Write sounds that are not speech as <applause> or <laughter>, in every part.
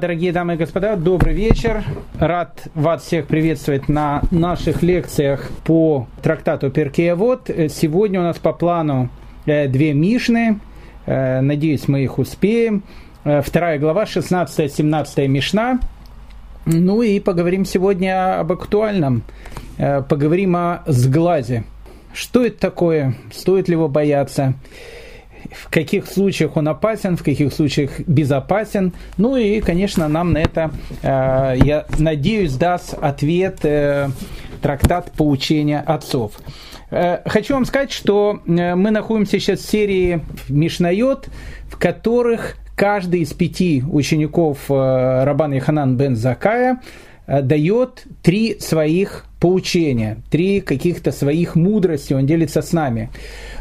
Дорогие дамы и господа, добрый вечер. Рад вас всех приветствовать на наших лекциях по трактату Перкея Вот. Сегодня у нас по плану э, две Мишны. Э, надеюсь, мы их успеем. Э, вторая глава, 16-17 Мишна. Ну и поговорим сегодня об актуальном. Поговорим о сглазе. Что это такое? Стоит ли его бояться? В каких случаях он опасен, в каких случаях безопасен. Ну и, конечно, нам на это, э, я надеюсь, даст ответ э, трактат поучения отцов. Э, хочу вам сказать, что мы находимся сейчас в серии Мишнайот, в которых каждый из пяти учеников Рабана Иханан бен Закая дает три своих поучения, три каких-то своих мудрости, он делится с нами.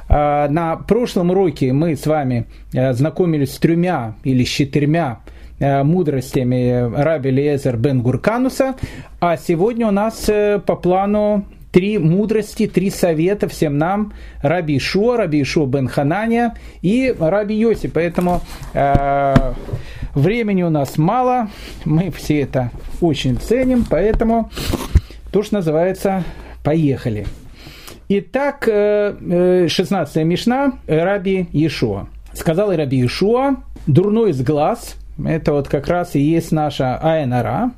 А, на прошлом уроке мы с вами э, знакомились с тремя или с четырьмя э, мудростями Раби Лезер бен Гуркануса, а сегодня у нас э, по плану три мудрости, три совета всем нам, Раби Ишуа, Раби Ишуа бен Хананя и Раби Йоси. Поэтому э, времени у нас мало, мы все это очень ценим, поэтому то, что называется, поехали. Итак, 16 э, Мишна Раби Иешуа. Сказал Раби Иешуа, дурной с глаз, это вот как раз и есть наша Айнара,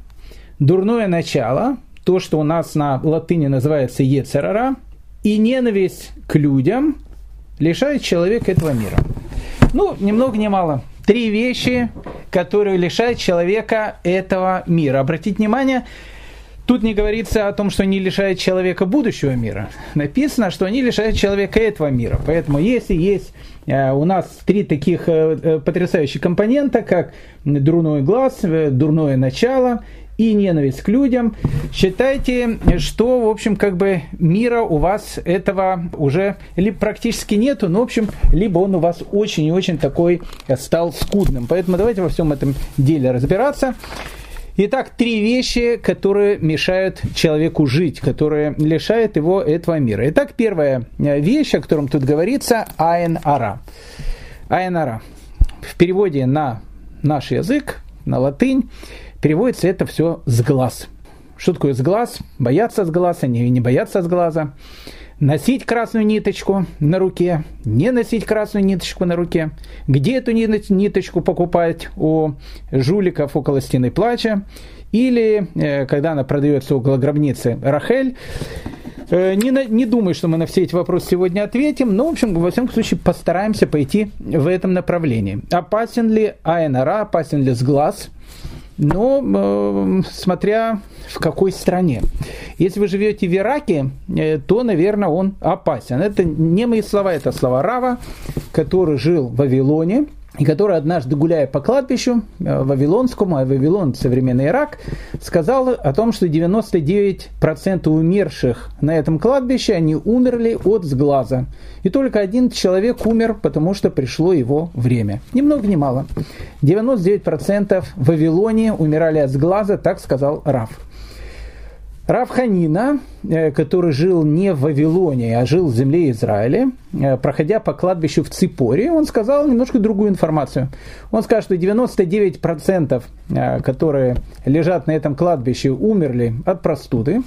дурное начало, то, что у нас на латыни называется Ецерара, и ненависть к людям лишает человека этого мира. Ну, ни много ни мало. Три вещи, которые лишают человека этого мира. Обратите внимание, Тут не говорится о том, что они лишают человека будущего мира. Написано, что они лишают человека этого мира. Поэтому если есть э, у нас три таких э, э, потрясающих компонента, как дурной глаз, дурное начало и ненависть к людям, считайте, что, в общем, как бы мира у вас этого уже либо практически нету, но, в общем, либо он у вас очень и очень такой стал скудным. Поэтому давайте во всем этом деле разбираться. Итак, три вещи, которые мешают человеку жить, которые лишают его этого мира. Итак, первая вещь, о котором тут говорится, айн ара. Айн ара. В переводе на наш язык, на латынь, переводится это все с глаз. Что такое с глаз? Бояться с глаза, не, не бояться с глаза носить красную ниточку на руке, не носить красную ниточку на руке, где эту ниточку покупать у жуликов около стены плача, или э, когда она продается около гробницы Рахель. Э, не, на, не думаю, что мы на все эти вопросы сегодня ответим, но, в общем, во всяком случае, постараемся пойти в этом направлении. Опасен ли АНРА, опасен ли сглаз? Но э, смотря в какой стране. Если вы живете в Ираке, э, то, наверное, он опасен. Это не мои слова, это слова Рава, который жил в Вавилоне, и который однажды, гуляя по кладбищу э, Вавилонскому, а Вавилон – современный Ирак, сказал о том, что 99% умерших на этом кладбище, они умерли от сглаза. И только один человек умер, потому что пришло его время. Ни много ни мало. 99% в Вавилоне умирали от сглаза, так сказал Раф. Равханина, э, который жил не в Вавилоне, а жил в земле Израиля, э, проходя по кладбищу в Ципоре, он сказал немножко другую информацию. Он сказал, что 99%, э, которые лежат на этом кладбище, умерли от простуды,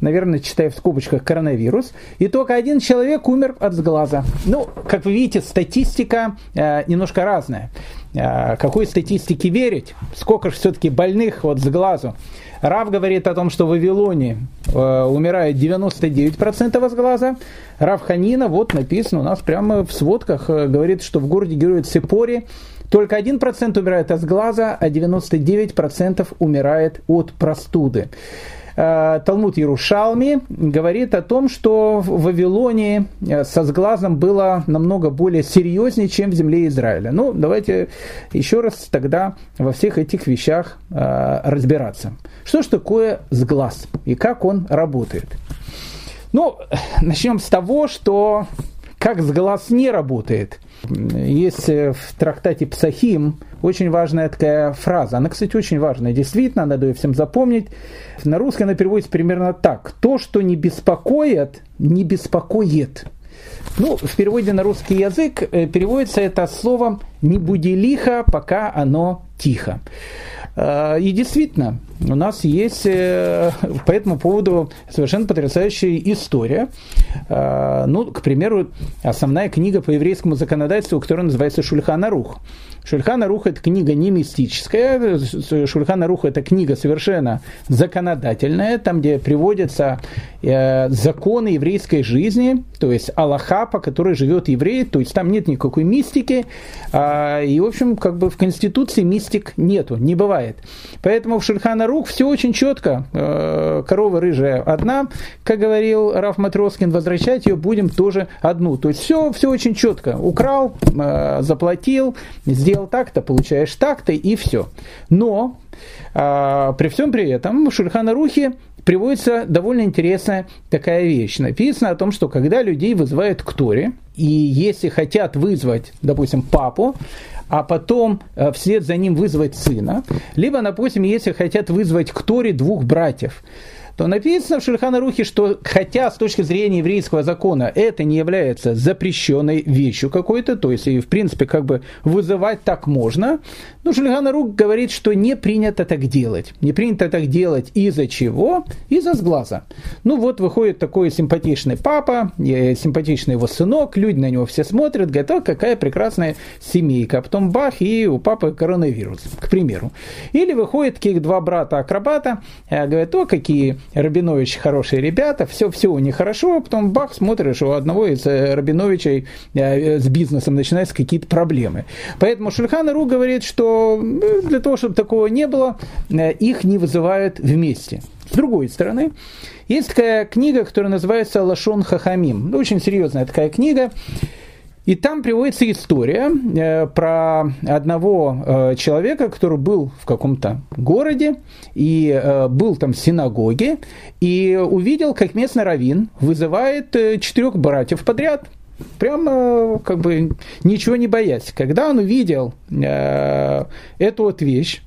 наверное, читая в скобочках коронавирус, и только один человек умер от сглаза. Ну, как вы видите, статистика немножко разная. Какой статистике верить? Сколько же все-таки больных вот с глазу? Рав говорит о том, что в Вавилоне э, умирает 99% из глаза. Рав Ханина, вот написано у нас прямо в сводках, э, говорит, что в городе героя Цепори только 1% умирает от глаза, а 99% умирает от простуды. Э, Талмуд Ярушалми говорит о том, что в Вавилоне э, со сглазом было намного более серьезнее, чем в земле Израиля. Ну, давайте еще раз тогда во всех этих вещах э, разбираться. Что же такое сглаз и как он работает? Ну, начнем с того, что как сглаз не работает. Есть в трактате Псахим очень важная такая фраза. Она, кстати, очень важная. Действительно, надо ее всем запомнить. На русский она переводится примерно так. То, что не беспокоит, не беспокоит. Ну, в переводе на русский язык э, переводится это словом «не буди лихо, пока оно тихо». И действительно, у нас есть по этому поводу совершенно потрясающая история. Ну, к примеру, основная книга по еврейскому законодательству, которая называется Шульхана Рух. Шульхана Рух – это книга не мистическая, Шульхана Рух – это книга совершенно законодательная, там, где приводятся э, законы еврейской жизни, то есть Аллаха, по которой живет еврей, то есть там нет никакой мистики, э, и, в общем, как бы в Конституции мистик нету, не бывает. Поэтому в Шульхана Рух все очень четко, э, корова рыжая одна, как говорил Раф Матроскин, возвращать ее будем тоже одну. То есть все, все очень четко. Украл, э, заплатил, сделал так-то, получаешь так-то, и все. Но а, при всем при этом Шульхана Рухе приводится довольно интересная такая вещь. Написано о том, что когда людей вызывают к Торе, и если хотят вызвать, допустим, папу, а потом э, вслед за ним вызвать сына, либо, допустим, если хотят вызвать к Торе двух братьев, то написано в Шульхана что хотя с точки зрения еврейского закона это не является запрещенной вещью какой-то, то есть и в принципе как бы вызывать так можно, но Шульхана Рух говорит, что не принято так делать. Не принято так делать из-за чего? Из-за сглаза. Ну вот выходит такой симпатичный папа, э, симпатичный его сынок, люди на него все смотрят, говорят, какая прекрасная семейка. А потом бах, и у папы коронавирус, к примеру. Или выходит таких два брата-акробата, э, говорят, о, какие Рабинович хорошие ребята, все, все у них хорошо, а потом бах, смотришь, у одного из э, Рабиновичей э, с бизнесом начинаются какие-то проблемы. Поэтому Шульхан Ру говорит, что э, для того, чтобы такого не было, их не вызывают вместе. С другой стороны, есть такая книга, которая называется «Лашон Хахамим». Очень серьезная такая книга. И там приводится история э, про одного э, человека, который был в каком-то городе и э, был там в синагоге и увидел, как местный раввин вызывает четырех братьев подряд. Прямо как бы ничего не боясь. Когда он увидел эту вот вещь,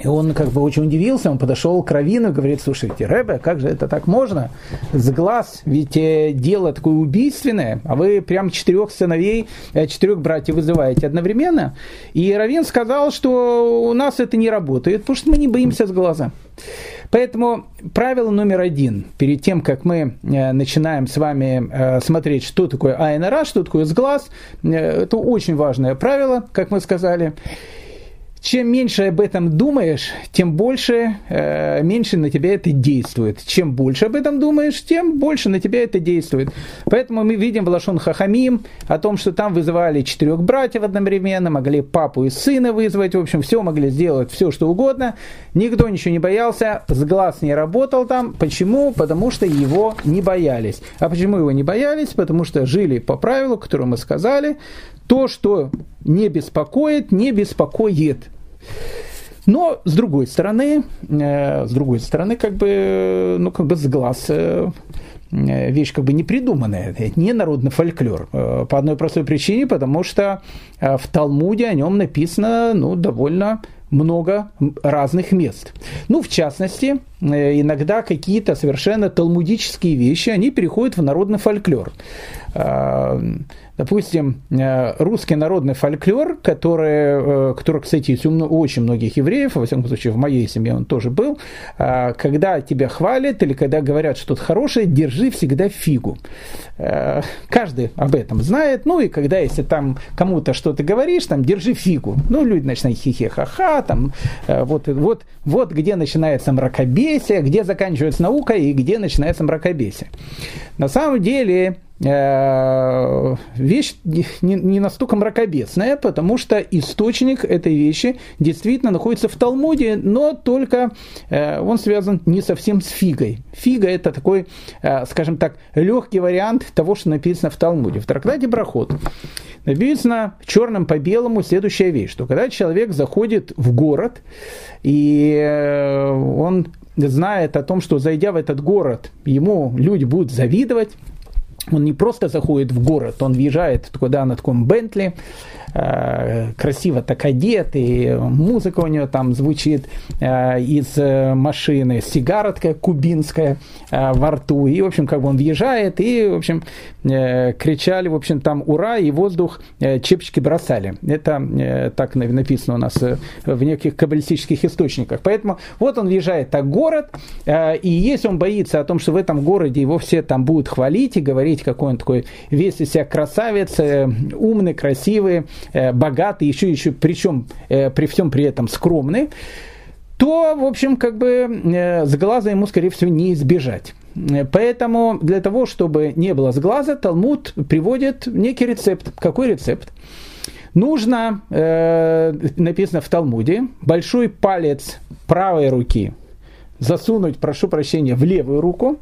и он как бы очень удивился, он подошел к Равину и говорит, слушайте, Рэбе, как же это так можно? С глаз, ведь э, дело такое убийственное, а вы прям четырех сыновей, э, четырех братьев вызываете одновременно. И Равин сказал, что у нас это не работает, потому что мы не боимся с глаза. Поэтому правило номер один, перед тем, как мы э, начинаем с вами смотреть, что такое АНРА, что такое сглаз, это очень важное правило, как мы сказали чем меньше об этом думаешь, тем больше, э, меньше на тебя это действует. Чем больше об этом думаешь, тем больше на тебя это действует. Поэтому мы видим в Лашон Хахамим о том, что там вызывали четырех братьев одновременно, могли папу и сына вызвать, в общем, все могли сделать, все что угодно. Никто ничего не боялся, с глаз не работал там. Почему? Потому что его не боялись. А почему его не боялись? Потому что жили по правилу, которое мы сказали, то, что не беспокоит, не беспокоит. Но с другой стороны, э, с другой стороны, как бы, ну, как бы с глаз э, вещь как бы не придуманная, не народный фольклор. Э, по одной простой причине, потому что э, в Талмуде о нем написано ну, довольно много разных мест. Ну, в частности, э, иногда какие-то совершенно талмудические вещи, они переходят в народный фольклор. Допустим, э, русский народный фольклор, который, э, который, кстати, есть у очень многих евреев, во всяком случае, в моей семье он тоже был, э, когда тебя хвалят или когда говорят что-то хорошее, держи всегда фигу. Каждый об этом знает, ну и когда, если там кому-то что-то говоришь, там, держи фигу. Ну, люди начинают хихе-ха-ха, там, вот, вот, вот где начинается мракобесие, где заканчивается наука и где начинается мракобесие. На самом деле, вещь не настолько мракобесная, потому что источник этой вещи действительно находится в Талмуде, но только э, он связан не совсем с фигой. Фига это такой, э, скажем так, легкий вариант того, что написано в Талмуде. В трактате Брахот написано черным по белому следующая вещь, что когда человек заходит в город, и он знает о том, что зайдя в этот город, ему люди будут завидовать, он не просто заходит в город, он въезжает туда на таком Бентли, Э, красиво так одет, и музыка у него там звучит э, из э, машины, сигара такая кубинская во рту, и, в общем, как бы он въезжает, и, в общем, кричали, в общем, там «Ура!» и воздух чепчики бросали. Это так написано у нас в неких каббалистических источниках. Поэтому вот он въезжает так город, и если он боится о том, что в этом городе его все там будут хвалить и говорить, какой он такой весь из себя красавец, умный, красивый, Э, богатый, еще, еще причем э, при всем при этом скромный, то, в общем, как бы э, с глаза ему, скорее всего, не избежать. Поэтому для того, чтобы не было с глаза, Талмуд приводит некий рецепт. Какой рецепт? Нужно, э, написано в Талмуде, большой палец правой руки засунуть, прошу прощения, в левую руку,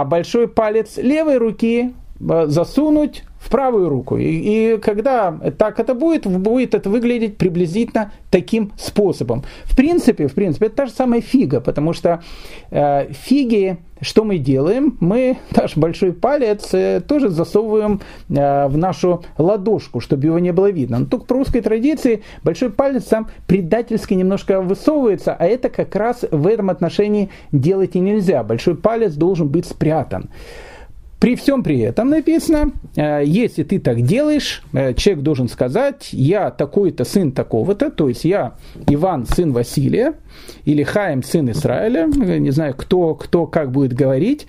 а большой палец левой руки засунуть в правую руку. И, и когда так это будет, будет это выглядеть приблизительно таким способом. В принципе, в принципе, это та же самая фига, потому что э, фиги, что мы делаем? Мы наш большой палец э, тоже засовываем э, в нашу ладошку, чтобы его не было видно. Но только по русской традиции большой палец сам предательски немножко высовывается, а это как раз в этом отношении делать и нельзя. Большой палец должен быть спрятан. При всем при этом написано, э, если ты так делаешь, э, человек должен сказать, я такой-то сын такого-то, то есть я Иван, сын Василия, или Хаим, сын Израиля, не знаю, кто, кто как будет говорить,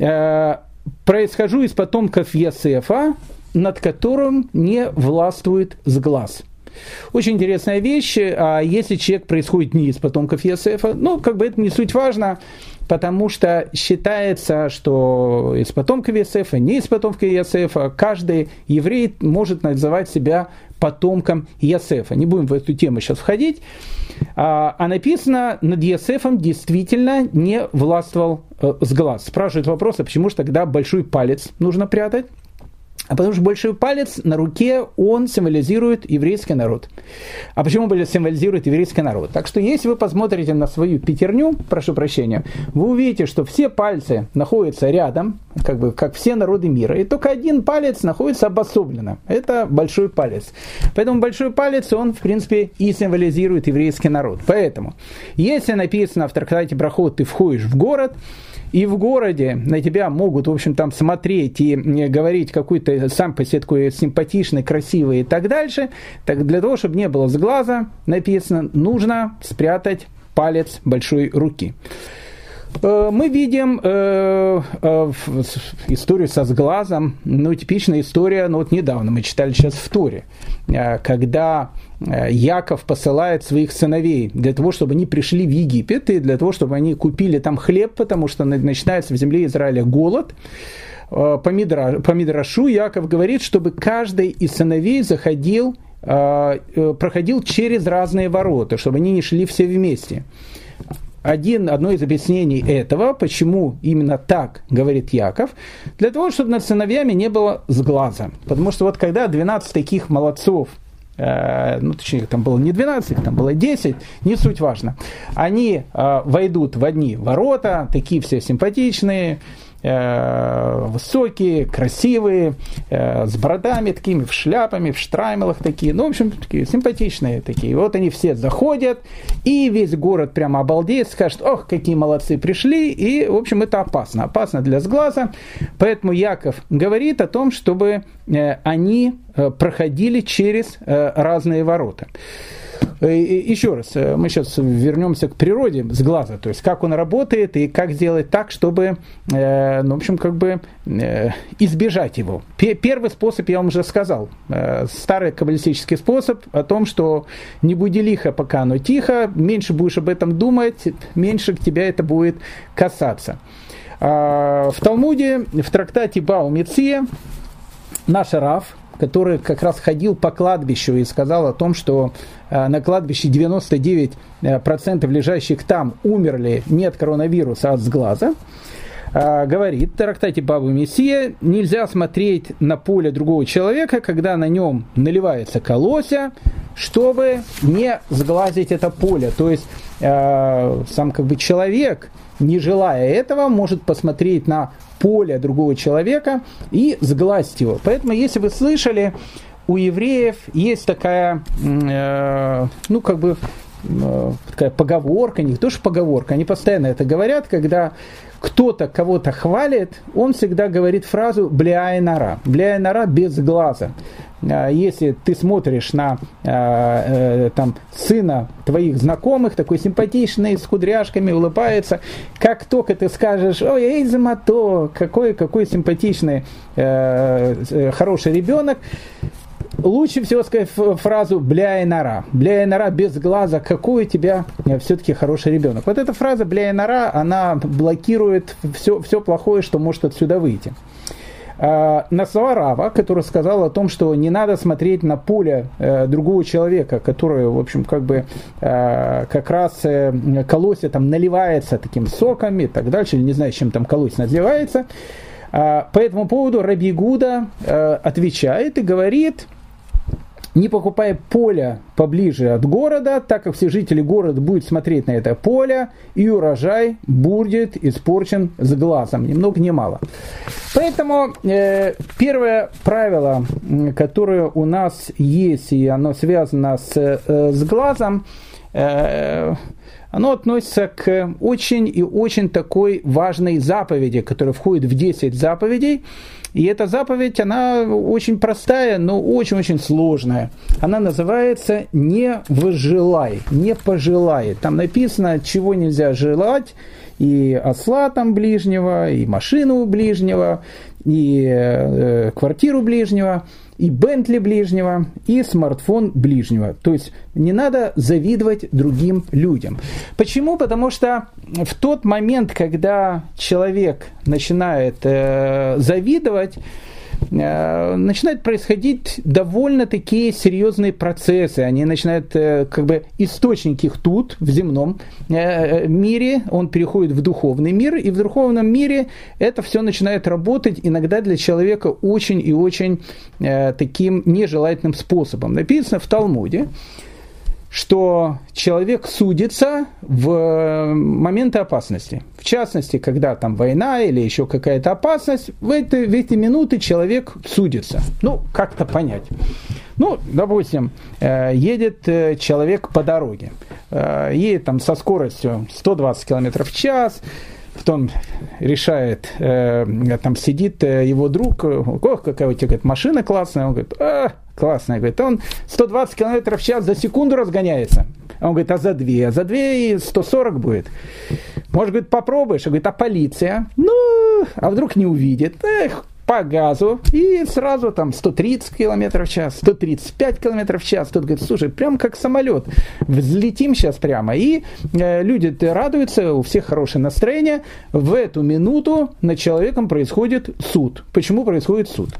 э, происхожу из потомков Ясефа, над которым не властвует сглаз. Очень интересная вещь. А если человек происходит не из потомков Ясефа, ну, как бы это не суть важно потому что считается, что из потомков Иосифа, не из потомков Иосифа, каждый еврей может называть себя потомком Иосифа. Не будем в эту тему сейчас входить. А, а написано, над Иосифом действительно не властвовал э, с глаз. Спрашивают вопрос, а почему же тогда большой палец нужно прятать? А потому что большой палец на руке, он символизирует еврейский народ. А почему символизирует еврейский народ? Так что если вы посмотрите на свою пятерню, прошу прощения, вы увидите, что все пальцы находятся рядом, как бы как все народы мира, и только один палец находится обособленно. Это большой палец. Поэтому большой палец, он, в принципе, и символизирует еврейский народ. Поэтому, если написано в трактате Брахот, ты входишь в город, и в городе на тебя могут, в общем, там смотреть и говорить какой-то сам по себе такой симпатичный, красивый и так дальше, так для того, чтобы не было с глаза написано, нужно спрятать палец большой руки. Э, мы видим э, э, историю со сглазом, ну, типичная история, ну, вот недавно мы читали сейчас в Торе, э, когда э, Яков посылает своих сыновей для того, чтобы они пришли в Египет, и для того, чтобы они купили там хлеб, потому что начинается в земле Израиля голод. По, по Мидрашу Яков говорит, чтобы каждый из сыновей заходил, проходил через разные ворота, чтобы они не шли все вместе один, одно из объяснений этого, почему именно так говорит Яков, для того, чтобы над сыновьями не было сглаза. Потому что вот когда 12 таких молодцов, э, ну точнее там было не 12, там было 10, не суть важно, они э, войдут в одни ворота, такие все симпатичные, высокие, красивые, э, с бородами такими, в шляпами, в штраймелах такие, ну, в общем, такие симпатичные такие. Вот они все заходят, и весь город прямо обалдеет, скажет, ох, какие молодцы пришли, и, в общем, это опасно, опасно для сглаза, поэтому Яков говорит о том, чтобы э, они проходили через разные ворота. Э, еще раз, э, мы сейчас вернемся к природе с глаза, то есть как он работает и как сделать так, чтобы, э, ну, в общем, как бы избежать его. Первый способ я вам уже сказал. Старый каббалистический способ о том, что не буди лихо, пока оно тихо, меньше будешь об этом думать, меньше к тебя это будет касаться. А, в Талмуде, в трактате Бау Меция, наш Раф, который как раз ходил по кладбищу и сказал о том, что э, на кладбище 99% э, лежащих там умерли не от коронавируса, а от сглаза, э, говорит трактате Бабы Мессия, нельзя смотреть на поле другого человека, когда на нем наливается колося, чтобы не сглазить это поле. То есть э, сам как бы человек, не желая этого, может посмотреть на поле другого человека и сглазить его. Поэтому, если вы слышали, у евреев есть такая, э, ну, как бы, э, такая поговорка, не то что поговорка, они постоянно это говорят, когда кто-то кого-то хвалит, он всегда говорит фразу «бляй нара». «Бляй нара» без глаза. А, если ты смотришь на э, э, там, сына твоих знакомых, такой симпатичный, с кудряшками, улыбается, как только ты скажешь, ой, эй, замато, какой, какой симпатичный, э, э, хороший ребенок, лучше всего сказать фразу «бля и нора». «Бля и нора» без глаза, какой у тебя э, все-таки хороший ребенок. Вот эта фраза «бля и нора», она блокирует все, все плохое, что может отсюда выйти. А, на слова Рава, который сказал о том, что не надо смотреть на поле э, другого человека, который, в общем, как бы э, как раз колосья там наливается таким соком и так дальше, или не знаю, чем там колосья наливается. А, по этому поводу Раби Гуда отвечает и говорит, не покупая поле поближе от города, так как все жители города будут смотреть на это поле, и урожай будет испорчен с глазом, ни много ни мало. Поэтому э, первое правило, которое у нас есть, и оно связано с, э, с глазом, э, оно относится к очень и очень такой важной заповеди, которая входит в 10 заповедей, и эта заповедь, она очень простая, но очень-очень сложная. Она называется «не выжелай», «не пожелай». Там написано, чего нельзя желать, и осла там ближнего, и машину ближнего, и э, квартиру ближнего – и Бентли ближнего, и смартфон ближнего. То есть не надо завидовать другим людям. Почему? Потому что в тот момент, когда человек начинает э, завидовать, начинают происходить довольно такие серьезные процессы. Они начинают, э, как бы, источник их тут, в земном э, мире, он переходит в духовный мир, и в духовном мире это все начинает работать иногда для человека очень и очень таким нежелательным способом. Написано в Талмуде, что человек судится в моменты опасности. В частности, когда там война или еще какая-то опасность, в эти, в эти минуты человек судится. Ну, как-то понять. Ну, допустим, э, едет э, человек по дороге, э, едет там со скоростью 120 км в час, потом решает, там сидит его друг, ох, какая у тебя говорит, машина классная, он говорит, а, классная, говорит, он 120 км в час за секунду разгоняется. Он говорит, а за две? А за две и 140 будет. Может, говорит, попробуешь? Он говорит, а полиция? Ну, а вдруг не увидит? Эх, по газу, и сразу там 130 км в час, 135 км в час. Тут говорит, слушай, прям как самолет, взлетим сейчас прямо. И э, люди радуются, у всех хорошее настроение. В эту минуту над человеком происходит суд. Почему происходит суд?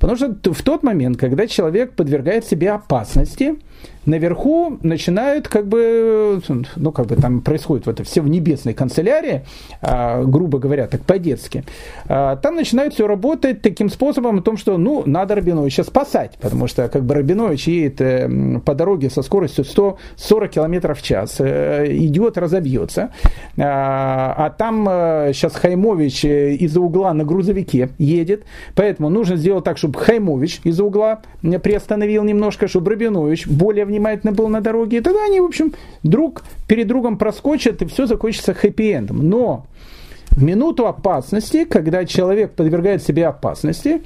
Потому что в тот момент, когда человек подвергает себе опасности, наверху начинают как бы, ну как бы там происходит вот это все в небесной канцелярии, а, грубо говоря, так по-детски, а, там начинают все работать таким способом о том, что ну надо Рабиновича спасать, потому что как бы Рабинович едет э, по дороге со скоростью 140 км в час, э, идет, разобьется, а, а там сейчас э, Хаймович из-за угла на грузовике едет, поэтому нужно сделать так, чтобы Хаймович из-за угла приостановил немножко, чтобы Рабинович более внимательно был на дороге, и тогда они, в общем, друг перед другом проскочат, и все закончится хэппи-эндом. Но в минуту опасности, когда человек подвергает себе опасности,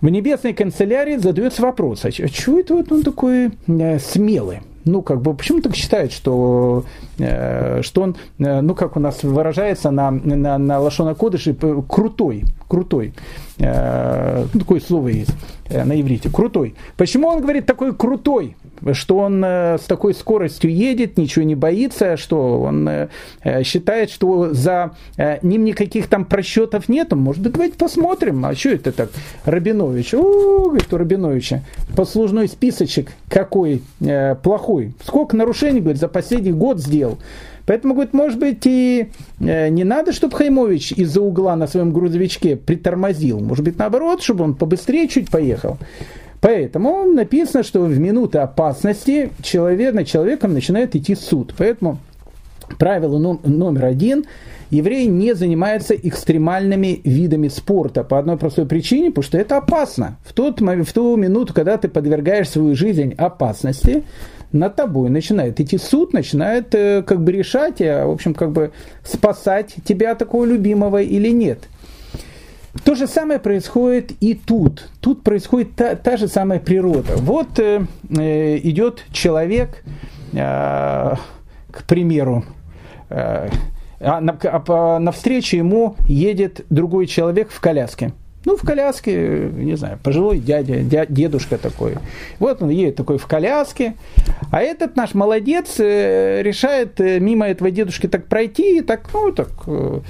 в небесной канцелярии задается вопрос, а чего это вот он такой э, смелый? ну, как бы, почему так считает, что, э, что он, э, ну, как у нас выражается на, на, на Лашона Кодыше, крутой, крутой. Э, ну, такое слово есть э, на иврите, крутой. Почему он говорит такой крутой? Что он э, с такой скоростью едет, ничего не боится, что он э, э, считает, что за ним никаких там просчетов нету. Может быть, давайте посмотрим, а что это так? Рабинович, о, говорит, у Рабиновича послужной списочек какой плохой. Сколько нарушений, говорит, за последний год сделал. Поэтому, говорит, может быть, и не надо, чтобы Хаймович из-за угла на своем грузовичке притормозил. Может быть, наоборот, чтобы он побыстрее чуть поехал. Поэтому написано, что в минуты опасности человек, над человеком начинает идти суд. Поэтому правило номер один – еврей не занимается экстремальными видами спорта по одной простой причине, потому что это опасно. В, тот, в ту минуту, когда ты подвергаешь свою жизнь опасности, над тобой начинает идти суд, начинает э, как бы решать, а, в общем, как бы спасать тебя такого любимого или нет. То же самое происходит и тут. Тут происходит та, та же самая природа. Вот э, э идет человек, э, к примеру, э, а на, а, навстречу ему едет другой человек в коляске. Ну, в коляске, не знаю, пожилой дядя, дедушка такой. Вот он едет такой в коляске, а этот наш молодец э, решает э, мимо этого дедушки так пройти, и так, ну, так, э,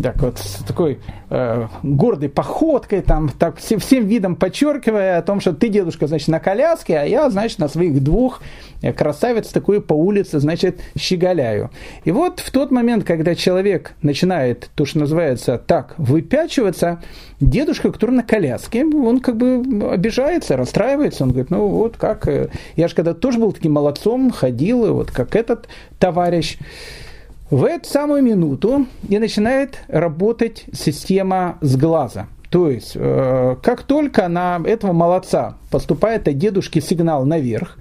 так вот, с такой э, гордой походкой, там, так, всем, всем видом подчеркивая о том, что ты, дедушка, значит, на коляске, а я, значит, на своих двух красавец такой по улице, значит, щеголяю. И вот в тот момент, когда человек начинает, то, что называется, так выпячиваться, дедушка, который на коляске, он как бы обижается, расстраивается, он говорит, ну вот как, э, я же когда тоже был таким молодцом, ходил, вот как этот товарищ. В эту самую минуту и начинает работать система с глаза. То есть, э, как только на этого молодца поступает от дедушки сигнал наверх,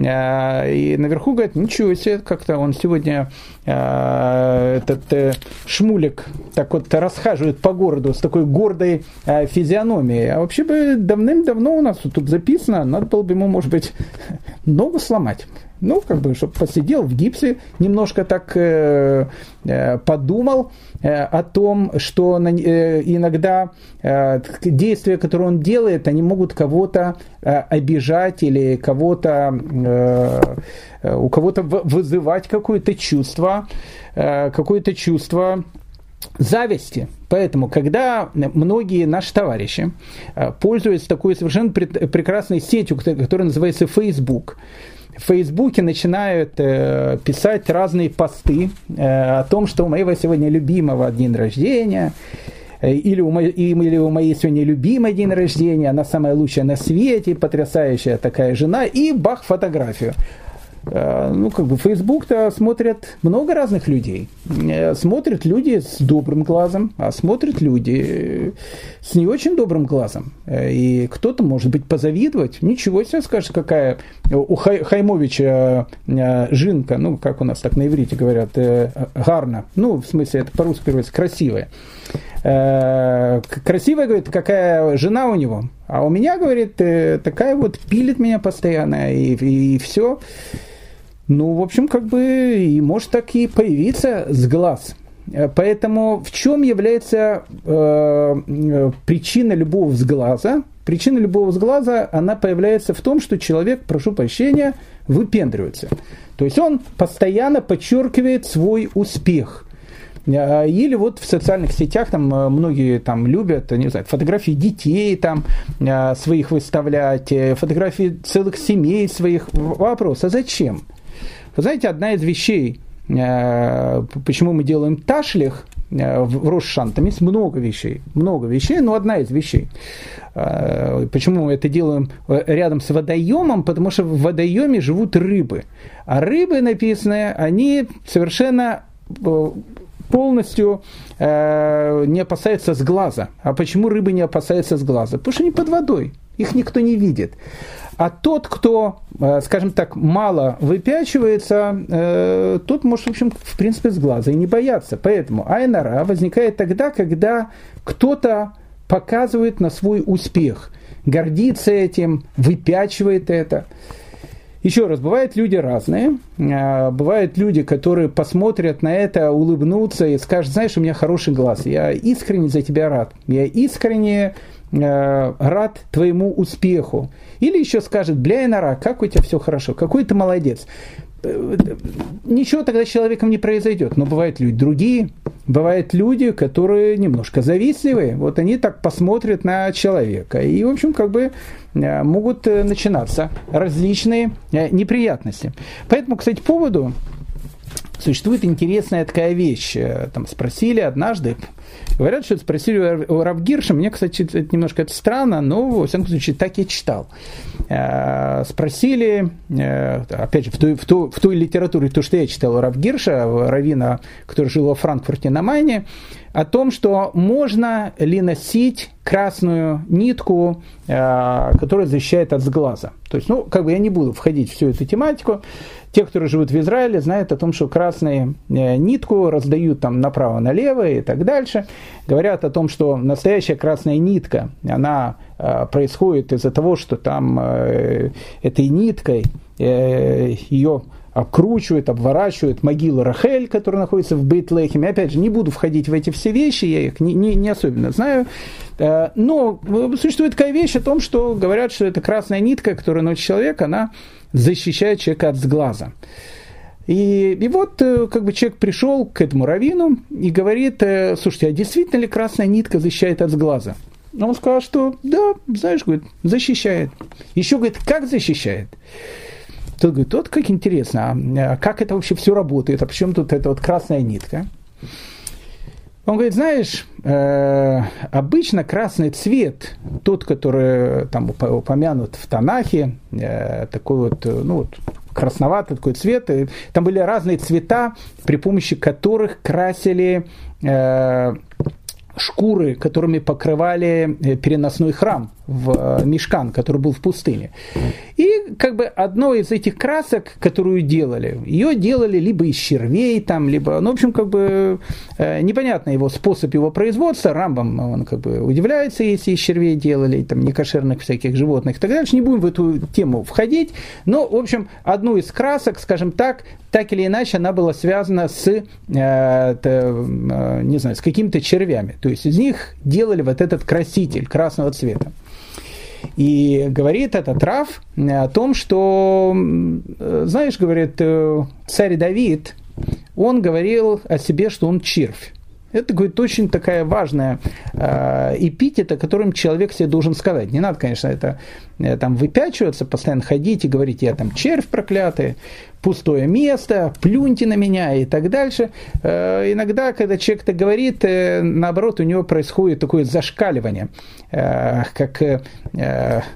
и наверху говорит, ничего себе, как-то он сегодня Э, этот э, шмулик так вот расхаживает по городу с такой гордой э, физиономией. А вообще бы давным-давно у нас тут записано, надо было бы ему, может быть, <laughs> ногу сломать. Ну, как бы, чтобы посидел в гипсе, немножко так э, э, подумал э, о том, что э, иногда э, действия, которые он делает, они могут кого-то э, обижать или кого-то э, Э, у кого-то вызывать какое-то чувство, э, какое-то чувство зависти. Поэтому, когда многие наши товарищи э, пользуются такой совершенно прекрасной сетью, которая называется Facebook, в Фейсбуке начинают э, писать разные посты э, о том, что у моего сегодня любимого день рождения, или у, моей, или у моей сегодня любимой день рождения, она самая лучшая на свете, потрясающая такая жена, и бах фотографию. Э, ну, как бы Facebook-то смотрят много разных людей. Э, смотрят люди с добрым глазом, а смотрят люди с не очень добрым глазом. Э, и кто-то, может быть, позавидовать. Ничего себе скажешь, какая у Хай, Хаймовича жинка, ну, как у нас так на иврите говорят, гарна. Ну, в смысле, это по-русски переводится, красивая. Красивая, говорит, какая жена у него. А у меня, говорит, такая вот пилит меня постоянно, и, и все. Ну, в общем, как бы и может так и появиться с глаз. Э, поэтому в чем является э, э, причина любого взглаза? Причина любого взглаза, она появляется в том, что человек, прошу прощения, выпендривается. То есть он постоянно подчеркивает свой успех. Э, или вот в социальных сетях там многие там любят, не знаю, фотографии детей там своих выставлять, фотографии целых семей своих. Вопрос, а зачем? Вы знаете, одна из вещей, э, почему мы делаем ташлих э, в Рошшан, там есть много вещей, много вещей, но одна из вещей. Э, почему мы это делаем рядом с водоемом? Потому что в водоеме живут рыбы. А рыбы, написанные, они совершенно полностью э, не опасаются с глаза. А почему рыбы не опасаются с глаза? Потому что они под водой, их никто не видит. А тот, кто, э, скажем так, мало выпячивается, э, тот может, в общем, в принципе, с глаза и не бояться. Поэтому айнара возникает тогда, когда кто-то показывает на свой успех, гордится этим, выпячивает это. Еще раз, бывают люди разные. Э, бывают люди, которые посмотрят на это, улыбнутся и скажут, знаешь, у меня хороший глаз, я искренне за тебя рад. Я искренне Э, рад твоему успеху. Или еще скажет, бля, нара, как у тебя все хорошо, какой ты молодец. Э, ничего тогда с человеком не произойдет. Но бывают люди другие, бывают люди, которые немножко завистливые. Вот они так посмотрят на человека. И, в общем, как бы э, могут начинаться различные неприятности. Поэтому, кстати, поводу Существует интересная такая вещь. Там спросили однажды, говорят, что спросили у Равгирша, мне, кстати, это немножко это странно, но, во всяком случае, так я читал. Э, спросили, э, опять же, в той, в, той, в той литературе, то, что я читал у Равгирша, Равина, который жил во Франкфурте на Майне, о том, что можно ли носить красную нитку, которая защищает от сглаза. То есть, ну, как бы я не буду входить в всю эту тематику, те, которые живут в Израиле, знают о том, что красную э, нитку раздают там направо-налево и так дальше. Говорят о том, что настоящая красная нитка, она э, происходит из-за того, что там э, этой ниткой ее обкручивают, обворачивают могилу Рахель, которая находится в Бейтлехеме. Опять же, не буду входить в эти все вещи, я их не, не, не особенно знаю. Э, но существует такая вещь о том, что говорят, что это красная нитка, которая носит человек, она защищает человека от сглаза. И, и вот э, как бы человек пришел к этому раввину и говорит, э, слушайте, а действительно ли красная нитка защищает от сглаза? Он сказал, что да, знаешь, говорит, защищает. Еще говорит, как защищает? Тот говорит, вот как интересно, а, а как это вообще все работает, а почему тут эта вот красная нитка? Он говорит, знаешь, э, обычно красный цвет, тот, который там упомянут в Танахе, э, такой вот, ну вот, красноватый такой цвет, и там были разные цвета, при помощи которых красили э, шкуры, которыми покрывали э, переносной храм в э, Мешкан, который был в пустыне. И как бы одно из этих красок, которую делали, ее делали либо из червей, там, либо, ну, в общем, как бы э, непонятно его способ его производства. Рамбам, он как бы удивляется, если из червей делали, там, некошерных всяких животных и так дальше. Не будем в эту тему входить. Но, в общем, одну из красок, скажем так, так или иначе, она была связана с, э, э, не знаю, с какими-то червями. То есть из них делали вот этот краситель красного цвета. И говорит этот Раф о том, что, знаешь, говорит, э, царь Давид, он говорил о себе, что он червь. Это, говорит, очень такая важная э, эпитета, которым человек себе должен сказать. Не надо, конечно, это э, там выпячиваться, постоянно ходить и говорить, я там червь проклятый пустое место, плюньте на меня и так дальше. Э, иногда, когда человек это говорит, э, наоборот, у него происходит такое зашкаливание. Э, как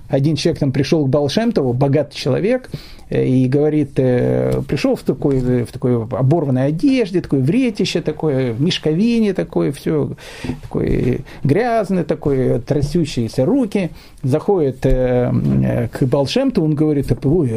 один человек там пришел к Балшемтову, богатый человек, и говорит, пришел в такой, в такой оборванной одежде, такой вретище такое, в мешковине такое, все такой грязный, такой трясущиеся руки, заходит к Балшемту, он говорит, ой,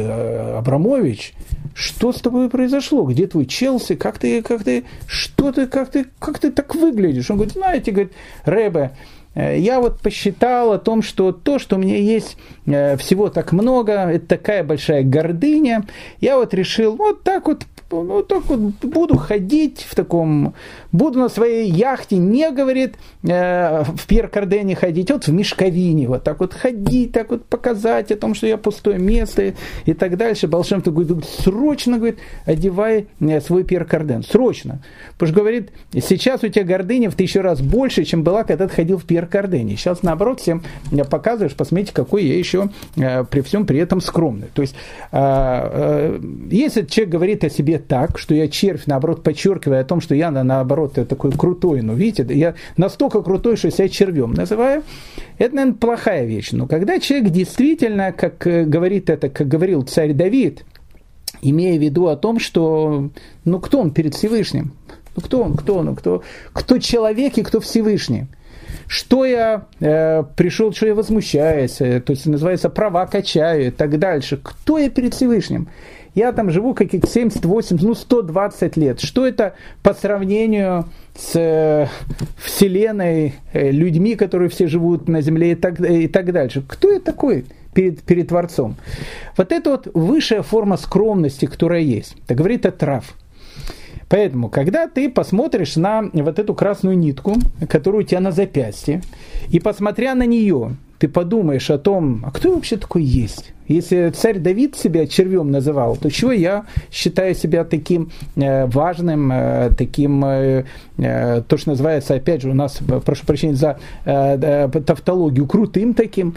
Абрамович, что с тобой произошло? Где твой Челси? Как ты, как ты, что ты, как ты, как ты так выглядишь? Он говорит, знаете, говорит, Рэбе, э, я вот посчитал о том, что то, что у меня есть э, всего так много, это такая большая гордыня, я вот решил вот так вот ну, так вот буду ходить в таком, буду на своей яхте, не, говорит, э, в Пьер-Кардене ходить, вот в Мешковине, вот так вот ходить, так вот показать о том, что я пустое место и так дальше. Балшем говорит, срочно, говорит, одевай э, свой Пьер-Карден, срочно. Потому что, говорит, сейчас у тебя гордыня в тысячу раз больше, чем была, когда ты ходил в Пьер-Кардене. Сейчас, наоборот, всем э, показываешь, посмотрите, какой я еще при всем при этом скромный. То есть, э, если человек говорит о себе так, что я червь, наоборот, подчеркивая о том, что я, наоборот, такой крутой, ну, видите, я настолько крутой, что себя червем называю, это, наверное, плохая вещь. Но когда человек действительно, как э, говорит это, как говорил царь Давид, имея в виду о том, что, ну, кто он перед Всевышним? Ну, кто он, кто он, кто, кто человек и кто Всевышний? что я э, пришел, что я возмущаюсь, э, то есть называется права качаю и так дальше. Кто я перед Всевышним? Я там живу каких 70, 80, ну 120 лет. Что это по сравнению с э, Вселенной, э, людьми, которые все живут на Земле и так, и так дальше? Кто я такой? перед, перед Творцом. Вот это вот высшая форма скромности, которая есть. Это говорит о трав. Поэтому, когда ты посмотришь на вот эту красную нитку, которую у тебя на запястье, и посмотря на нее, ты подумаешь о том, а кто вообще такой есть? Если царь Давид себя червем называл, то чего я считаю себя таким э, важным, э, таким, э, то, что называется, опять же, у нас, прошу прощения за тавтологию, крутым таким.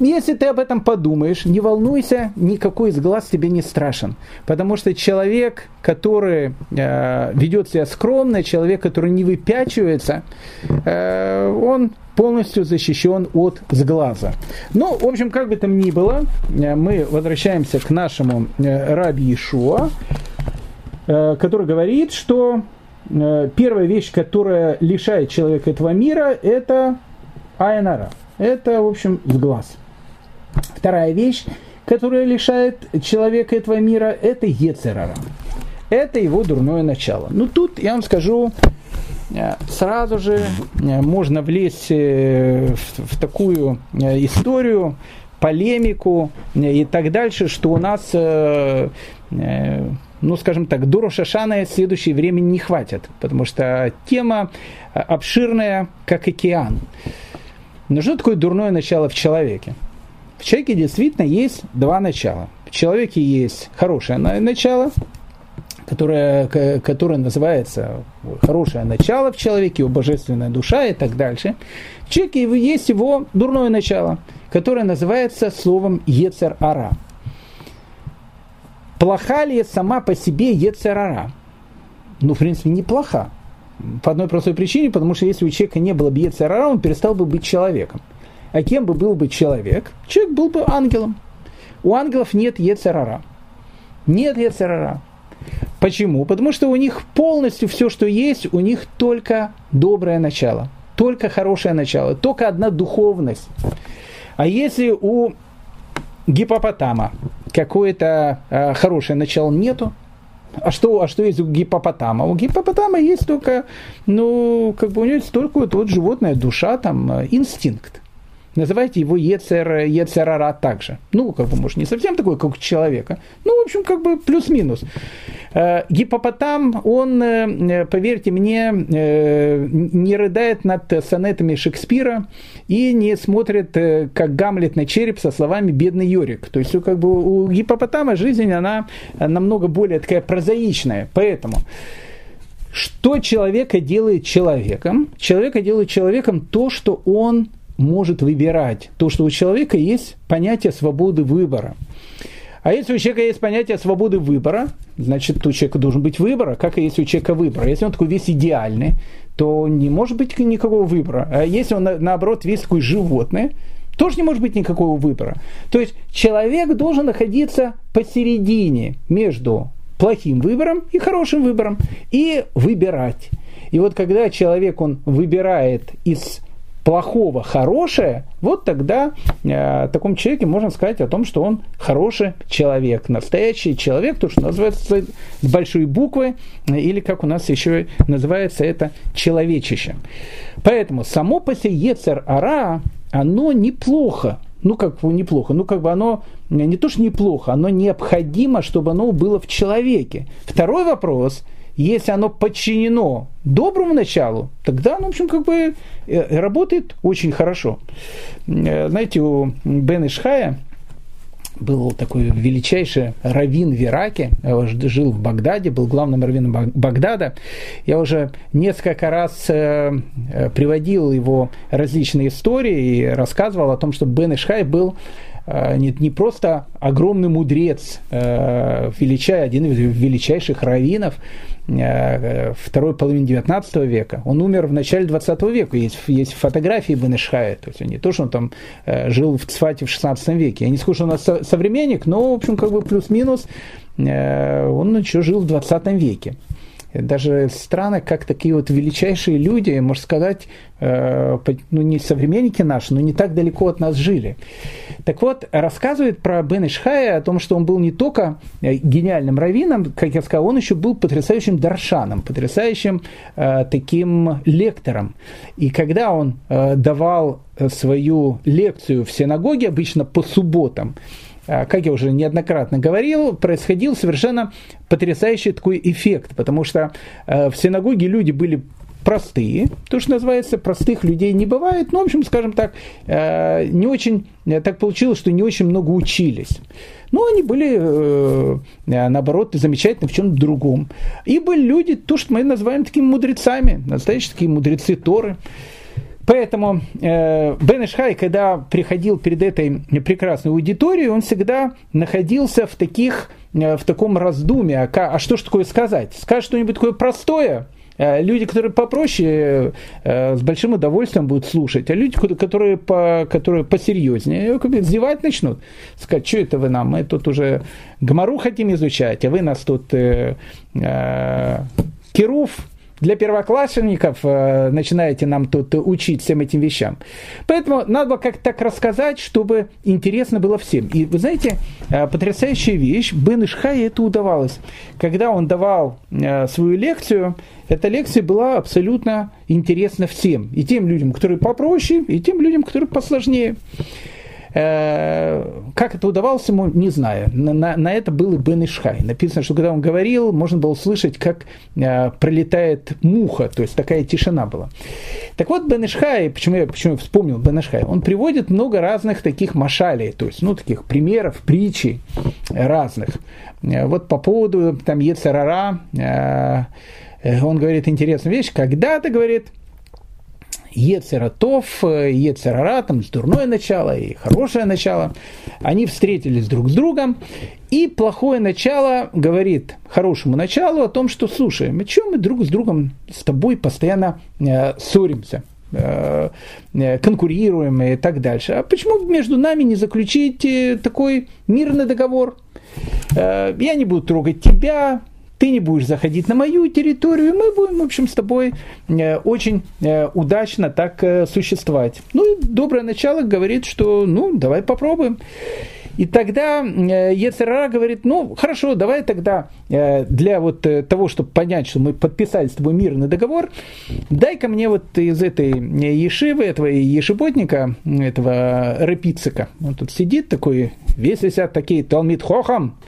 Если ты об этом подумаешь, не волнуйся, никакой из глаз тебе не страшен. Потому что человек, который ведет себя скромно, человек, который не выпячивается, он полностью защищен от сглаза. Ну, в общем, как бы там ни было, э, мы возвращаемся к нашему э, Раби Ишуа, э, который говорит, что первая вещь, которая лишает человека этого мира, это айнара. Это, в общем, сглаз. Вторая вещь, которая лишает человека этого мира, это ецерара. Это его дурное начало. Ну, тут я вам скажу, сразу же э, можно влезть э, в, в такую историю, полемику и так дальше, что у нас, ну, скажем так, до Рошашана следующее время не хватит, потому что тема обширная, как океан. Но что такое дурное начало в человеке? В человеке действительно есть два начала. В человеке есть хорошее начало, которое, которое называется хорошее начало в человеке, его божественная душа и так дальше. В человеке есть его дурное начало, которое называется словом Ецер-Ара. Плоха ли сама по себе Ецер-Ара? Ну, в принципе, неплоха. По одной простой причине, потому что если у человека не было бы Ецер-Ара, он перестал бы быть человеком. А кем бы был бы человек? Человек был бы ангелом. У ангелов нет Ецер-Ара. Нет Ецер-Ара. Почему? Потому что у них полностью все, что есть, у них только доброе начало, только хорошее начало, только одна духовность. А если у гипопотама какое-то э, хорошее начало нету, а что, а что есть у гипопотама? У гипопотама есть только, ну, как бы у него есть только вот, вот животная душа, там, э, инстинкт. Называйте его Ецер, Ецерара также. Ну, как бы, может, не совсем такой, как человека. Ну, в общем, как бы плюс-минус. Э, гипопотам, он, э, поверьте мне, э, не рыдает над сонетами Шекспира и не смотрит, как Гамлет на череп со словами «бедный Йорик». То есть, как бы у гипопотама жизнь, она намного более такая прозаичная. Поэтому что человека делает человеком? Человека делает человеком то, что он может выбирать. То, что у человека есть понятие свободы выбора. А если у человека есть понятие свободы выбора, значит, у человека должен быть выбор, как и если у человека выбор. Если он такой весь идеальный, то не может быть никакого выбора. А если он, наоборот, весь такой животный, тоже не может быть никакого выбора. То есть человек должен находиться посередине между плохим выбором и хорошим выбором и выбирать. И вот когда человек, он выбирает из плохого хорошее, вот тогда э, о таком человеке можно сказать о том, что он хороший человек, настоящий человек, то, что называется с большой буквы, или как у нас еще называется это человечище. Поэтому само по себе Ецер Ара, оно неплохо, ну как неплохо, ну как бы оно не то, что неплохо, оно необходимо, чтобы оно было в человеке. Второй вопрос – если оно подчинено доброму началу, тогда оно, в общем, как бы э, работает очень хорошо. Э, знаете, у Бен Ишхая был такой величайший раввин в Ираке, жил в Багдаде, был главным раввином Багдада. Я уже несколько раз э, приводил его различные истории и рассказывал о том, что Бен Ишхай был не, не просто огромный мудрец, э, величай, один из величайших раввинов э, второй половины 19 века. Он умер в начале 20 века. Есть, есть фотографии Бенешхая. То есть не то, что он там жил в Цфате в 16 веке. Я не скажу, что он современник, но, в общем, как бы плюс-минус он еще жил в 20 веке даже странно, как такие вот величайшие люди, можно сказать, э, ну не современники наши, но не так далеко от нас жили. Так вот, рассказывает про Бен Ишхая о том, что он был не только э, гениальным раввином, как я сказал, он еще был потрясающим даршаном, потрясающим э, таким лектором. И когда он давал свою лекцию в синагоге, обычно по субботам, как я уже неоднократно говорил, происходил совершенно потрясающий такой эффект, потому что э, в синагоге люди были простые, то, что называется, простых людей не бывает, ну, в общем, скажем так, э, не очень, э, так получилось, что не очень много учились. Но они были, э, наоборот, замечательны в чем-то другом. И были люди, то, что мы называем такими мудрецами, настоящие такие мудрецы Торы. Поэтому э, Бен Ишхай, когда приходил перед этой прекрасной аудиторией, он всегда находился в, таких, в таком раздумье, а, а что ж такое сказать? Скажет что-нибудь такое простое – Э, люди, которые попроще, э, с большим удовольствием будут слушать, а люди, которые, по, которые посерьезнее, зевать начнут. Сказать, что это вы нам, мы тут уже гмору хотим изучать, а вы нас тут э, э, Кируф для первоклассников э, начинаете нам тут учить всем этим вещам. Поэтому надо как-то так рассказать, чтобы интересно было всем. И вы знаете, э, потрясающая вещь, Бен Ишхай это удавалось. Когда он давал э, свою лекцию, эта лекция была абсолютно интересна всем. И тем людям, которые попроще, и тем людям, которые посложнее. Э, как это удавалось ему, не знаю. На, на, на это был и Бен Ишхай. Написано, что когда он говорил, можно было слышать, как э, пролетает муха, то есть такая тишина была. Так вот, Бен Ишхай, почему я, почему я вспомнил Бен Ишхай, он приводит много разных таких машалей, то есть, ну, таких примеров, притчей разных. Э, вот по поводу там Ецарара, он говорит интересную вещь, когда-то, говорит, Ецератов, Ецерара, там дурное начало и хорошее начало, они встретились друг с другом, и плохое начало говорит хорошему началу о том, что, слушай, мы чем мы друг с другом с тобой постоянно э, ссоримся, э, э, конкурируем и так дальше. А почему между нами не заключить э, такой мирный договор? Э, я не буду трогать тебя, ты не будешь заходить на мою территорию, мы будем, в общем, с тобой э, очень э, удачно так э, существовать. Ну и доброе начало говорит, что ну давай попробуем. И тогда Ецерара говорит, ну хорошо, давай тогда для вот того, чтобы понять, что мы подписали с тобой мирный договор, дай-ка мне вот из этой ешивы, этого ешеботника, этого репицика, он тут сидит такой, весь висят такие Талмит Хохам,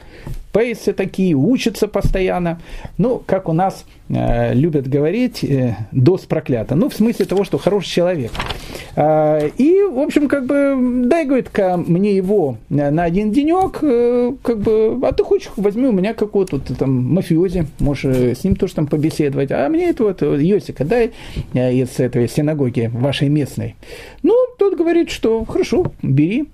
пейсы такие, учатся постоянно. Ну, как у нас э, любят говорить, э, дос проклята. Ну, в смысле того, что хороший человек. Э, и, в общем, как бы, дай, говорит, ко мне его на один денек, э, как бы, а ты хочешь, возьми у меня какого-то там мафиози, можешь э, с ним тоже там побеседовать, а мне это вот Йосика дай э, из этой синагоги вашей местной. Ну, тот говорит, что хорошо, бери.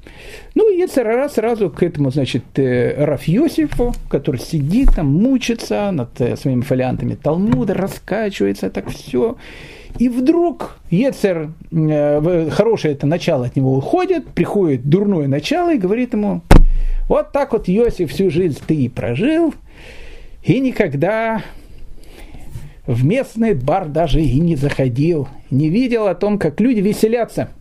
Ну, и Ецарара сразу к этому, значит, э, Раф Йосифу, который сидит там, мучится над э, своими фолиантами Талмуда, раскачивается, так все. И вдруг Ецер, э, хорошее это начало от него уходит, приходит дурное начало и говорит ему, вот так вот, Йосиф, всю жизнь ты и прожил, и никогда в местный бар даже и не заходил, не видел о том, как люди веселятся –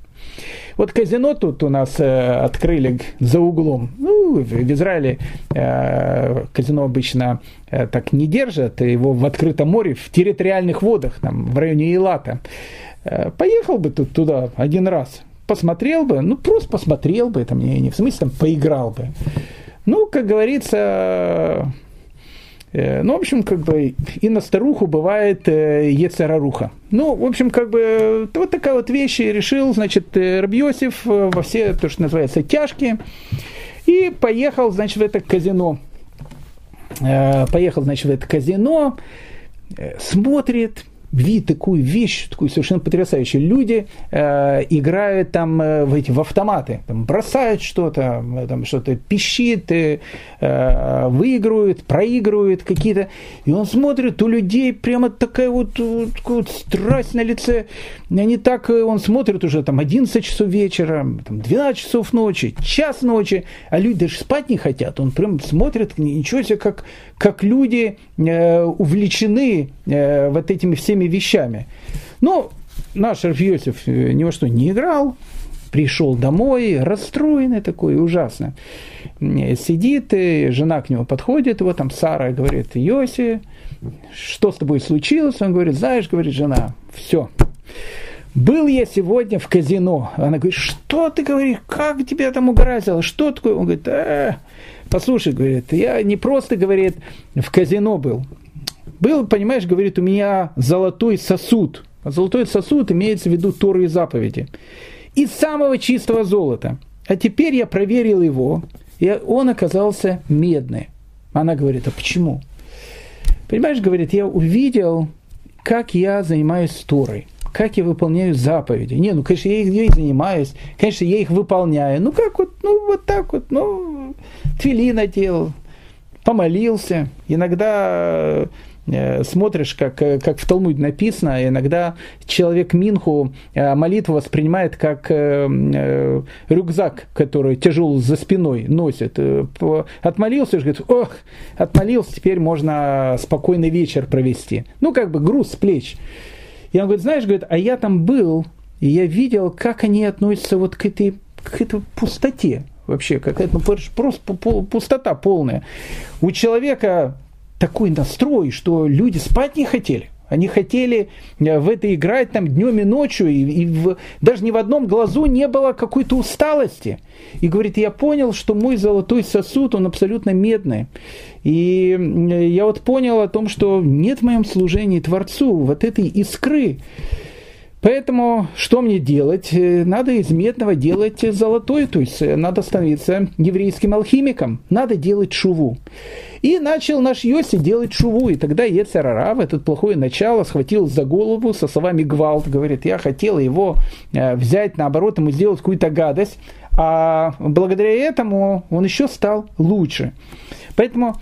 вот казино тут у нас э, открыли за углом. Ну, в Израиле э, казино обычно э, так не держат, его в открытом море, в территориальных водах, там, в районе Илата. Э, поехал бы тут туда один раз, посмотрел бы, ну, просто посмотрел бы, там, не, не в смысле, там, поиграл бы. Ну, как говорится, ну, в общем, как бы и на старуху бывает э, ецараруха. Ну, в общем, как бы вот такая вот вещь решил, значит, э, Рабьосиф во все, то, что называется, тяжкие, и поехал, значит, в это казино. Поехал, значит, в это казино, смотрит, видит такую вещь, такую совершенно потрясающую. Люди э, играют там э, в эти в автоматы, там, бросают что-то, там что-то пищит, э, э, выигрывают, проигрывают какие-то. И он смотрит, у людей прямо такая вот, вот, вот страсть на лице. Они так, э, он смотрит уже там 11 часов вечера, там, 12 часов ночи, час ночи, а люди даже спать не хотят. Он прям смотрит, ничего себе, как, как люди э, увлечены э, вот этими всеми вещами. Но наш Рафьосиф э, ни во что не играл, пришел домой, расстроенный такой, ужасно. Сидит, и жена к нему подходит, его там Сара говорит, Йоси, что с тобой случилось? Он говорит, знаешь, говорит жена, все, был я сегодня в казино. Она говорит, что ты говоришь, как тебя там угораздило, что такое? Он говорит, э, послушай, говорит, я не просто, говорит, в казино был. Был, понимаешь, говорит, у меня золотой сосуд. А золотой сосуд имеется в виду Торы и заповеди. Из самого чистого золота. А теперь я проверил его, и он оказался медный. Она говорит, а почему? Понимаешь, говорит, я увидел, как я занимаюсь Торой, как я выполняю заповеди. Не, ну, конечно, я их, я их занимаюсь, конечно, я их выполняю. Ну, как вот, ну, вот так вот, ну, твили надел, помолился. Иногда смотришь, как, э, как в Талмуде написано, иногда человек Минху э, молитву воспринимает как рюкзак, который тяжел за спиной носит. Отмолился, говорит, ох, отмолился, теперь можно спокойный вечер провести. Ну, как бы груз с плеч. И он говорит, знаешь, говорит, а я там был, и я видел, как они относятся вот к этой, к этой пустоте вообще, какая-то ну, просто пустота полная. У человека такой настрой, что люди спать не хотели. Они хотели э, в это играть там днем и ночью, и, и в, даже ни в одном глазу не было какой-то усталости. И говорит, я понял, что мой золотой сосуд, он абсолютно медный. И я вот понял о том, что нет в моем служении Творцу вот этой искры, Поэтому что мне делать? Э, надо из медного делать золотой, то есть э, надо становиться еврейским алхимиком, надо делать шуву. И начал наш Йоси делать шуву, и тогда Ецерара в это плохое начало схватил за голову со словами гвалт, говорит, я хотел его э, взять, наоборот, ему сделать какую-то гадость, а благодаря этому он еще стал лучше. Поэтому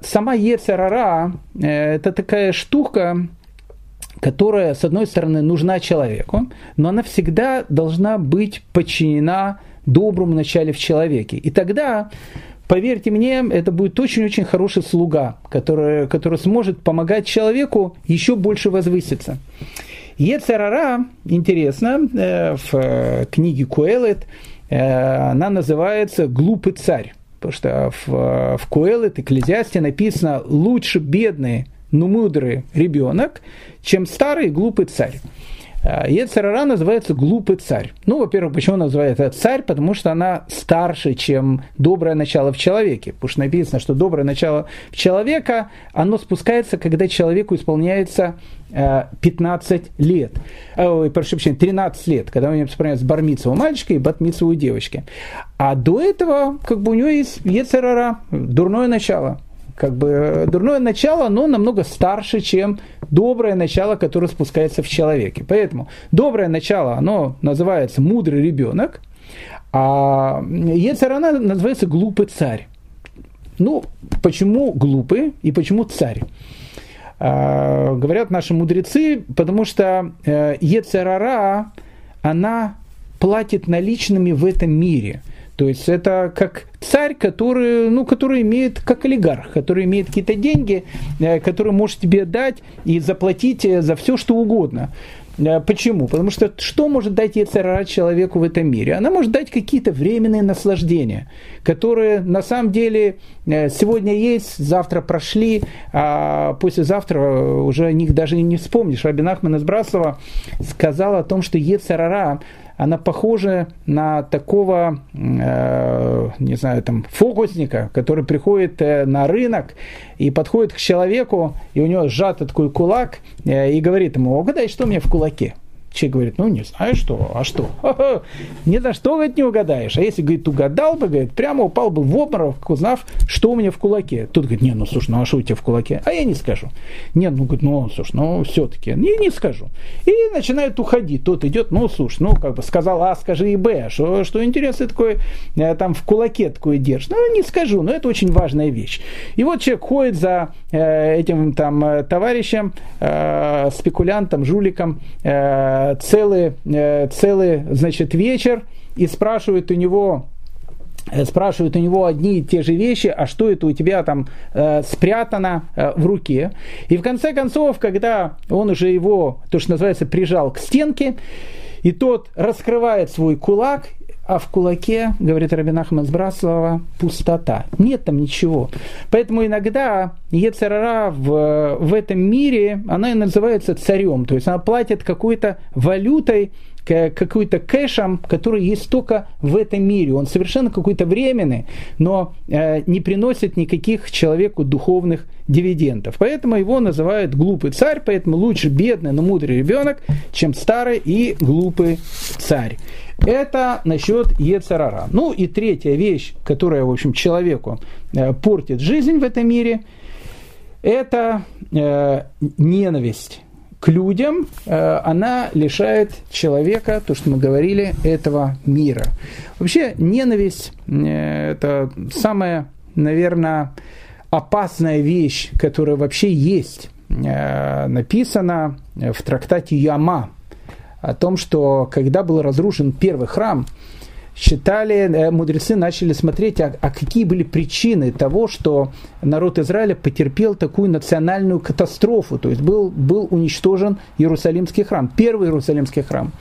сама Ецерара – это такая штука, которая, с одной стороны, нужна человеку, но она всегда должна быть подчинена доброму начале в человеке. И тогда, поверьте мне, это будет очень-очень хороший слуга, который, который сможет помогать человеку еще больше возвыситься. Ецарара, интересно, э, в э, книге Куэлет э, она называется «Глупый царь». Потому что в, в Куэлет, Экклезиасте написано «Лучше бедные но мудрый ребенок, чем старый глупый царь. А, Ецерара называется глупый царь. Ну, во-первых, почему называется царь? Потому что она старше, чем доброе начало в человеке. Потому что написано, что доброе начало в человека, оно спускается, когда человеку исполняется 15 э, лет. Ой, прошу прощения, 13 лет, когда у него исполняется бармица у мальчика и батмица у девочки. А до этого, как бы у него есть Ецерара, дурное начало как бы э, дурное начало, но намного старше, чем доброе начало, которое спускается в человеке. Поэтому доброе начало, оно называется мудрый ребенок, а Ецарана называется глупый царь. Ну, почему глупый и почему царь? А, говорят наши мудрецы, потому что э, Ецарара, она платит наличными в этом мире – то есть это как царь, который, ну, который имеет, как олигарх, который имеет какие-то деньги, э, который может тебе дать и заплатить э, за все, что угодно. Э, почему? Потому что что может дать Ецерара человеку в этом мире? Она может дать какие-то временные наслаждения, которые на самом деле сегодня есть, завтра прошли, а послезавтра уже о них даже не вспомнишь. Рабин Ахман из Браслова сказал о том, что Ецерара она похожа на такого, э, не знаю, там, фокусника, который приходит э, на рынок и подходит к человеку, и у него сжат такой кулак, э, и говорит ему, угадай, что у меня в кулаке. Человек говорит, ну не знаю что, а что? <laughs> Ни за что, говорит, не угадаешь. А если, говорит, угадал бы, говорит, прямо упал бы в обморок, узнав, что у меня в кулаке. Тут говорит, не, ну слушай, ну а что у тебя в кулаке? А я не скажу. Нет, ну говорит, ну слушай, ну все-таки, не, не скажу. И начинает уходить. Тот идет, ну слушай, ну как бы сказал А, скажи и Б. Что, что интересно такое, э, там в кулаке такое держишь. Ну не скажу, но это очень важная вещь. И вот человек ходит за э, этим там э, товарищем, спекулянтом, жуликом, целый, э, целый значит, вечер и спрашивают у него, э, спрашивают у него одни и те же вещи, а что это у тебя там э, спрятано э, в руке. И в конце концов, когда он уже его, то, что называется, прижал к стенке, и тот раскрывает свой кулак а в кулаке, говорит Рабин Ахмад Сбраслова, пустота. Нет там ничего. Поэтому иногда Ецерара в, в этом мире, она и называется царем. То есть она платит какой-то валютой какой-то кэшем, который есть только в этом мире. Он совершенно какой-то временный, но э, не приносит никаких человеку духовных дивидендов. Поэтому его называют глупый царь, поэтому лучше бедный, но мудрый ребенок, чем старый и глупый царь. Это насчет Ецарара. Ну и третья вещь, которая, в общем, человеку э, портит жизнь в этом мире, это э, ненависть к людям, э, она лишает человека, то, что мы говорили, этого мира. Вообще, ненависть э, – это самая, наверное, опасная вещь, которая вообще есть. Э, написано в трактате Яма о том, что когда был разрушен первый храм, считали, э, мудрецы начали смотреть, а, а какие были причины того, что народ Израиля потерпел такую национальную катастрофу, то есть был, был уничтожен Иерусалимский храм, первый Иерусалимский храм.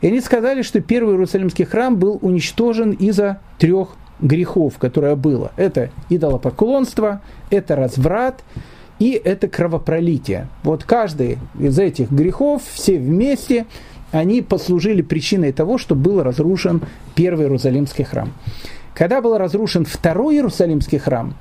И они сказали, что первый Иерусалимский храм был уничтожен из-за трех грехов, которое было. Это идолопоклонство, это разврат и это кровопролитие. Вот каждый из этих грехов, все вместе, они послужили причиной того, что был разрушен первый Иерусалимский храм. Когда был разрушен второй Иерусалимский храм,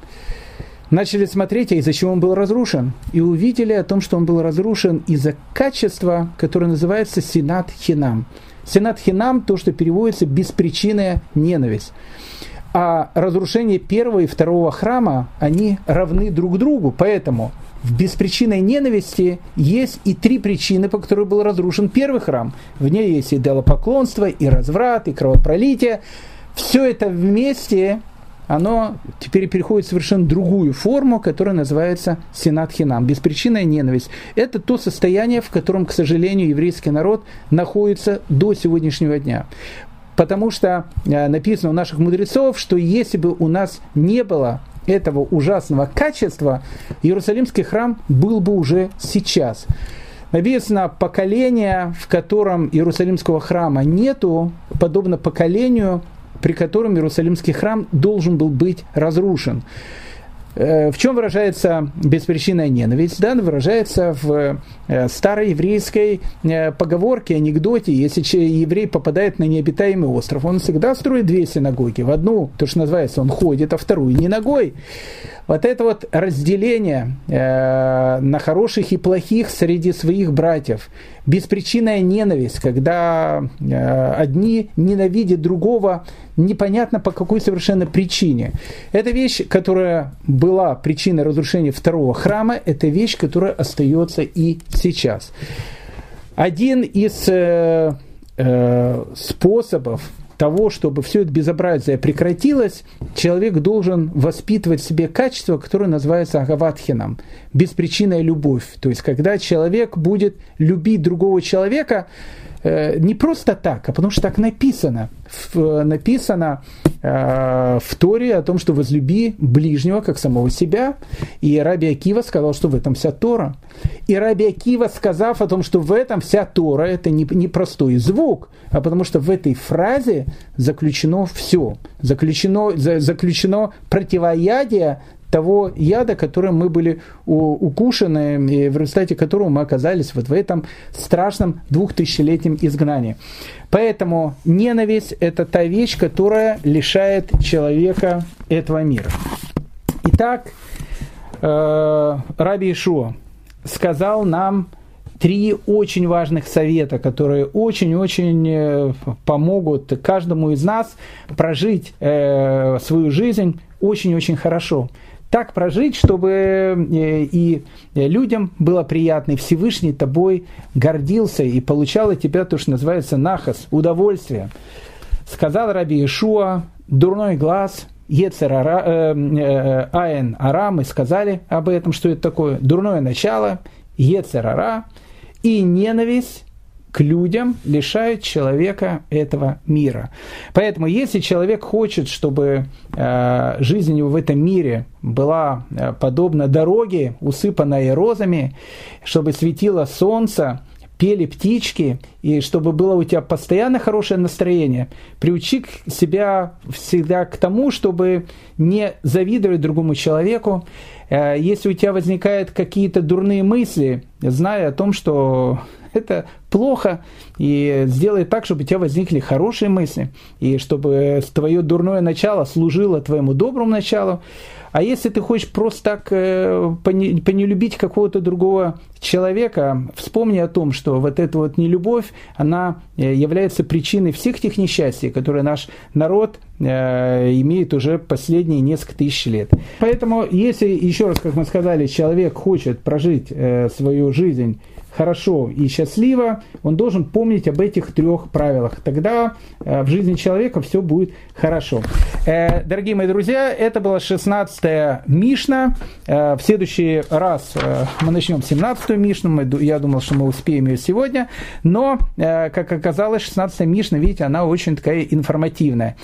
начали смотреть, а из-за чего он был разрушен, и увидели о том, что он был разрушен из-за качества, которое называется сенат хинам. Сенат хинам – то, что переводится беспричинная ненависть. А разрушение первого и второго храма, они равны друг другу, поэтому – в беспричинной ненависти есть и три причины, по которым был разрушен первый храм. В ней есть и делопоклонство, и разврат, и кровопролитие. Все это вместе, оно теперь переходит в совершенно другую форму, которая называется сенат хинам, беспричинная ненависть. Это то состояние, в котором, к сожалению, еврейский народ находится до сегодняшнего дня. Потому что э, написано у наших мудрецов, что если бы у нас не было этого ужасного качества, Иерусалимский храм был бы уже сейчас. Написано, поколение, в котором Иерусалимского храма нету, подобно поколению, при котором Иерусалимский храм должен был быть разрушен. Э, в чем выражается беспричинная ненависть? Да, она выражается в э, старой еврейской э, поговорке, анекдоте. Если еврей попадает на необитаемый остров, он всегда строит две синагоги. В одну, то, что называется, он ходит, а вторую не ногой. Вот это вот разделение на хороших и плохих среди своих братьев, беспричинная ненависть, когда э, одни ненавидят другого, непонятно по какой совершенно причине. Это вещь, которая была причиной разрушения второго храма, это вещь, которая остается и сейчас. Один из э, э, способов того, чтобы все это безобразие прекратилось, человек должен воспитывать в себе качество, которое называется агаватхином, беспричинная любовь. То есть, когда человек будет любить другого человека, не просто так, а потому что так написано. В, написано э, в Торе о том, что возлюби ближнего, как самого себя. И Раби Акива сказал, что в этом вся Тора. И Раби Акива, сказав о том, что в этом вся Тора, это не, не простой звук, а потому что в этой фразе заключено все. Заключено, за, заключено противоядие того яда, которым мы были укушены, и в результате которого мы оказались вот в этом страшном двухтысячелетнем изгнании. Поэтому ненависть – это та вещь, которая лишает человека этого мира. Итак, э, Раби Ишуа сказал нам три очень важных совета, которые очень-очень э, помогут каждому из нас прожить э, свою жизнь очень-очень хорошо так прожить, чтобы э, и людям было приятно, и Всевышний тобой гордился и получал от тебя то, что называется нахас, удовольствие. Сказал Раби Ишуа, дурной глаз, Ецер ара, э, э, Аэн Арам, и сказали об этом, что это такое. Дурное начало, Ецер Ара, и ненависть к людям лишают человека этого мира. Поэтому, если человек хочет, чтобы э, жизнь его в этом мире была э, подобна дороге, усыпанной розами, чтобы светило солнце, пели птички, и чтобы было у тебя постоянно хорошее настроение, приучи себя всегда к тому, чтобы не завидовать другому человеку. Э, если у тебя возникают какие-то дурные мысли, зная о том, что это плохо, и сделай так, чтобы у тебя возникли хорошие мысли, и чтобы твое дурное начало служило твоему доброму началу. А если ты хочешь просто так э, понелюбить какого-то другого человека, вспомни о том, что вот эта вот нелюбовь, она э, является причиной всех тех несчастий, которые наш народ э, имеет уже последние несколько тысяч лет. Поэтому, если, еще раз, как мы сказали, человек хочет прожить свою жизнь хорошо и счастливо, он должен помнить об этих трех правилах. Тогда э, в жизни человека все будет хорошо. Э, дорогие мои друзья, это была 16-я Мишна. Э, в следующий раз мы начнем 17-ю Мишну. Я думал, что мы успеем ее сегодня. Но, как оказалось, 16-я Мишна, видите, она очень такая информативная.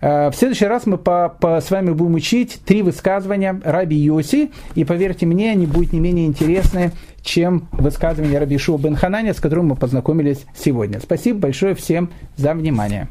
В следующий раз мы по, по, с вами будем учить три высказывания Раби Йоси, и поверьте мне, они будут не менее интересны, чем высказывание Раби Шуа бен Хананя, с которым мы познакомились сегодня. Спасибо большое всем за внимание.